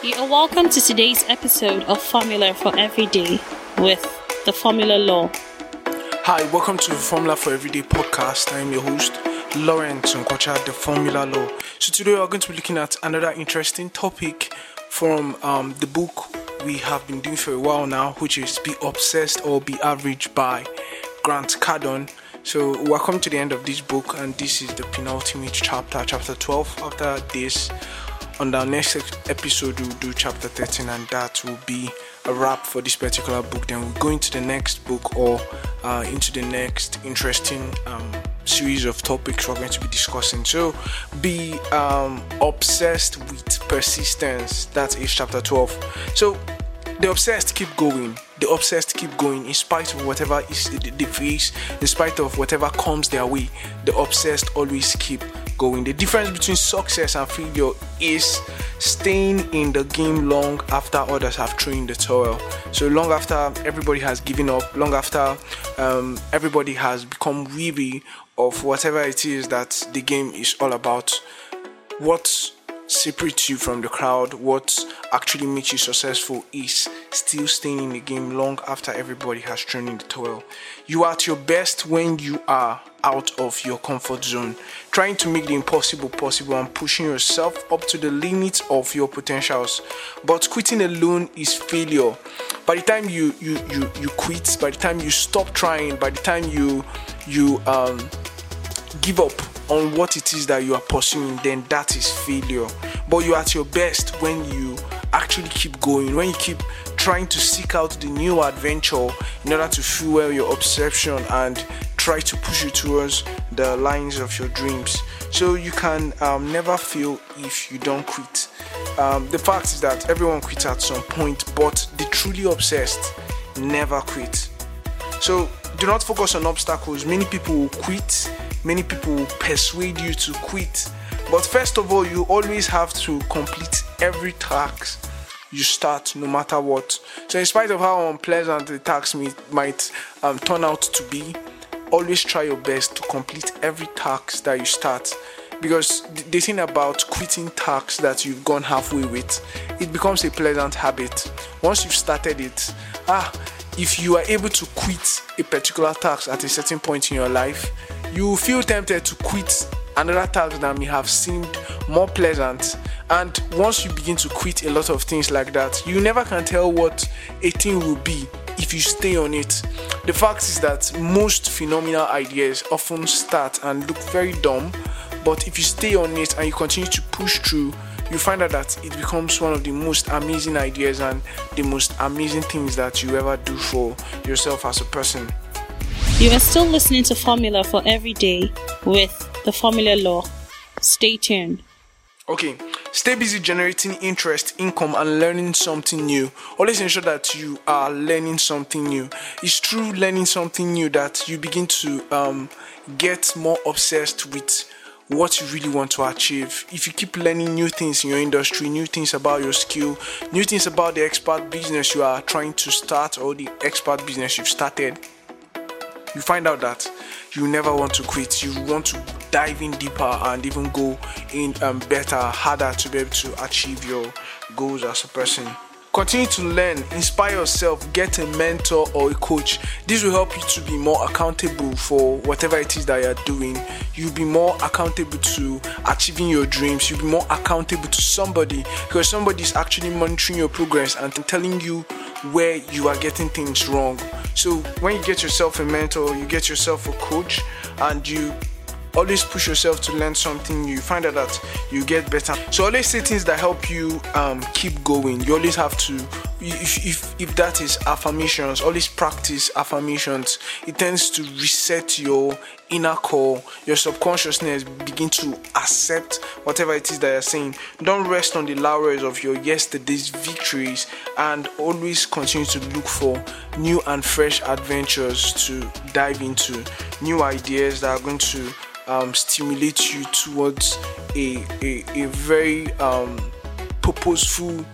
You are welcome to today's episode of Formula for Everyday with the Formula Law. Hi, welcome to the Formula for Everyday podcast. I am your host, Lawrence Nkwocha, the Formula Law. So today we are going to be looking at another interesting topic from um, the book we have been doing for a while now, which is Be Obsessed or Be Average by Grant Cardone. So we're coming to the end of this book, and this is the penultimate chapter, chapter 12. After this, on our next episode, we'll do chapter 13, and that will be a wrap for this particular book. Then we'll go into the next book or uh, into the next interesting um, series of topics we're going to be discussing. So, be um, obsessed with persistence. That is chapter 12. So, the obsessed keep going the obsessed keep going in spite of whatever is the face in spite of whatever comes their way the obsessed always keep going the difference between success and failure is staying in the game long after others have thrown the towel so long after everybody has given up long after um, everybody has become weary of whatever it is that the game is all about what separates you from the crowd, what actually makes you successful is still staying in the game long after everybody has thrown in the towel. You are at your best when you are out of your comfort zone, trying to make the impossible possible and pushing yourself up to the limits of your potentials. But quitting alone is failure. By the time you you you, you quit, by the time you stop trying, by the time you you um give up on what it is that you are pursuing, then that is failure. But you're at your best when you actually keep going, when you keep trying to seek out the new adventure in order to fuel your obsession and try to push you towards the lines of your dreams. So you can um, never fail if you don't quit. Um, the fact is that everyone quits at some point, but the truly obsessed never quit. So do not focus on obstacles. Many people will quit many people will persuade you to quit. But first of all, you always have to complete every task you start, no matter what. So, in spite of how unpleasant the task might um, turn out to be, always try your best to complete every task that you start. Because the thing about quitting tasks that you've gone halfway with, it becomes a pleasant habit. Once you've started it, ah, if you are able to quit a particular task at a certain point in your life, you feel tempted to quit another task that may have seemed more pleasant. And once you begin to quit a lot of things like that, you never can tell what a thing will be if you stay on it. The fact is that most phenomenal ideas often start and look very dumb, but if you stay on it and you continue to push through, you find out that it becomes one of the most amazing ideas and the most amazing things that you ever do for yourself as a person. You are still listening to Formula for Every Day with the Formula Law. Stay tuned. Okay, stay busy generating interest, income, and learning something new. Always ensure that you are learning something new. It's through learning something new that you begin to um, get more obsessed with what you really want to achieve. If you keep learning new things in your industry, new things about your skill, new things about the expert business you are trying to start or the expert business you've started, you find out that you never want to quit. You want to dive in deeper and even go in um, better, harder to be able to achieve your goals as a person. Continue to learn, inspire yourself, get a mentor or a coach. This will help you to be more accountable for whatever it is that you're doing. You'll be more accountable to achieving your dreams. You'll be more accountable to somebody because somebody is actually monitoring your progress and telling you where you are getting things wrong. So when you get yourself a mentor, you get yourself a coach, and you always push yourself to learn something new. You find out that you get better. So always say things that help you um, keep going. You always have to, if, if if that is affirmations, always practice affirmations. It tends to reset your inner core, your subconsciousness begin to accept whatever it is that you're saying. Don't rest on the laurels of your yesterday's victories and always continue to look for new and fresh adventures to dive into, new ideas that are going to um, stimulate you towards a, a, a very um, purposeful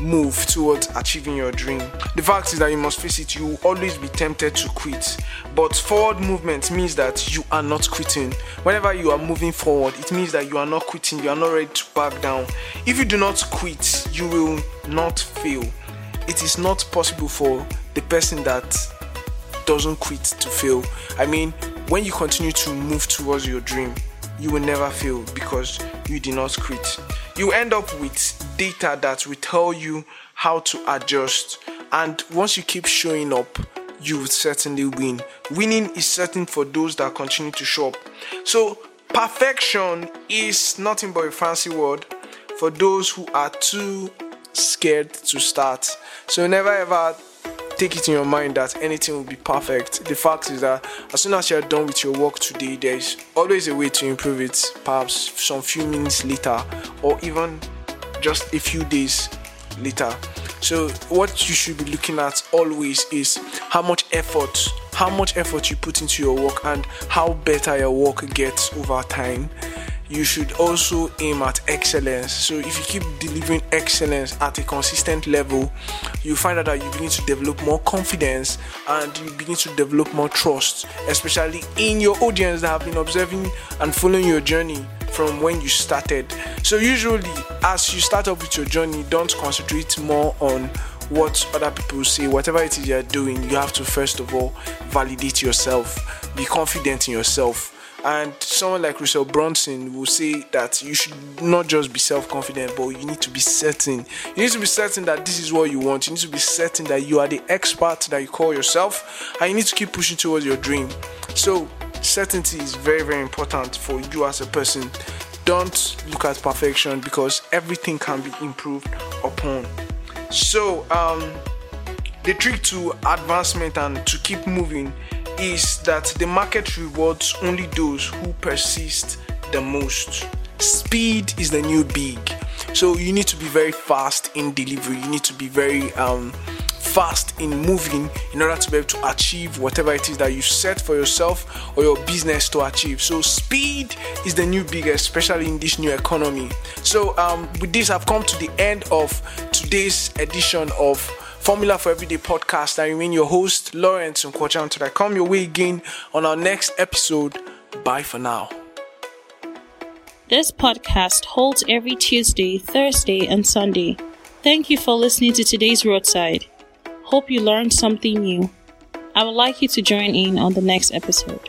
move towards achieving your dream. The fact is that you must face it, you will always be tempted to quit. But forward movement means that you are not quitting. Whenever you are moving forward, it means that you are not quitting, you are not ready to back down. If you do not quit, you will not fail. It is not possible for the person that doesn't quit to fail. I mean, when you continue to move towards your dream, you will never fail because you did not quit. You end up with data that will tell you how to adjust, and once you keep showing up, you will certainly win. Winning is certain for those that continue to show up. So, perfection is nothing but a fancy word for those who are too scared to start. So, never ever take it in your mind that anything will be perfect. The fact is that as soon as you're done with your work today, there's always a way to improve it, perhaps some few minutes later, or even just a few days later. So, what you should be looking at always is how much effort, how much effort you put into your work, and how better your work gets over time you should also aim at excellence. So if you keep delivering excellence at a consistent level, you find out that you begin to develop more confidence and you begin to develop more trust, especially in your audience that have been observing and following your journey from when you started. So usually as you start off with your journey, don't concentrate more on what other people say, whatever it is you're doing, you have to first of all validate yourself, be confident in yourself and someone like Russell Brunson will say that you should not just be self confident, but you need to be certain. You need to be certain that this is what you want. You need to be certain that you are the expert that you call yourself, and you need to keep pushing towards your dream. So, certainty is very, very important for you as a person. Don't look at perfection because everything can be improved upon. So, um, the trick to advancement and to keep moving is that the market rewards only those who persist the most. Speed is the new big. So you need to be very fast in delivery. You need to be very um, fast in moving in order to be able to achieve whatever it is that you set for yourself or your business to achieve. So speed is the new big, especially in this new economy. So um, with this, I've come to the end of today's edition of Formula for Everyday podcast. I remain your host, Lawrence Nkwocha, until I come your way again on our next episode. Bye for now. This podcast holds every Tuesday, Thursday, and Sunday. Thank you for listening to today's Roadside. Hope you learned something new. I would like you to join in on the next episode.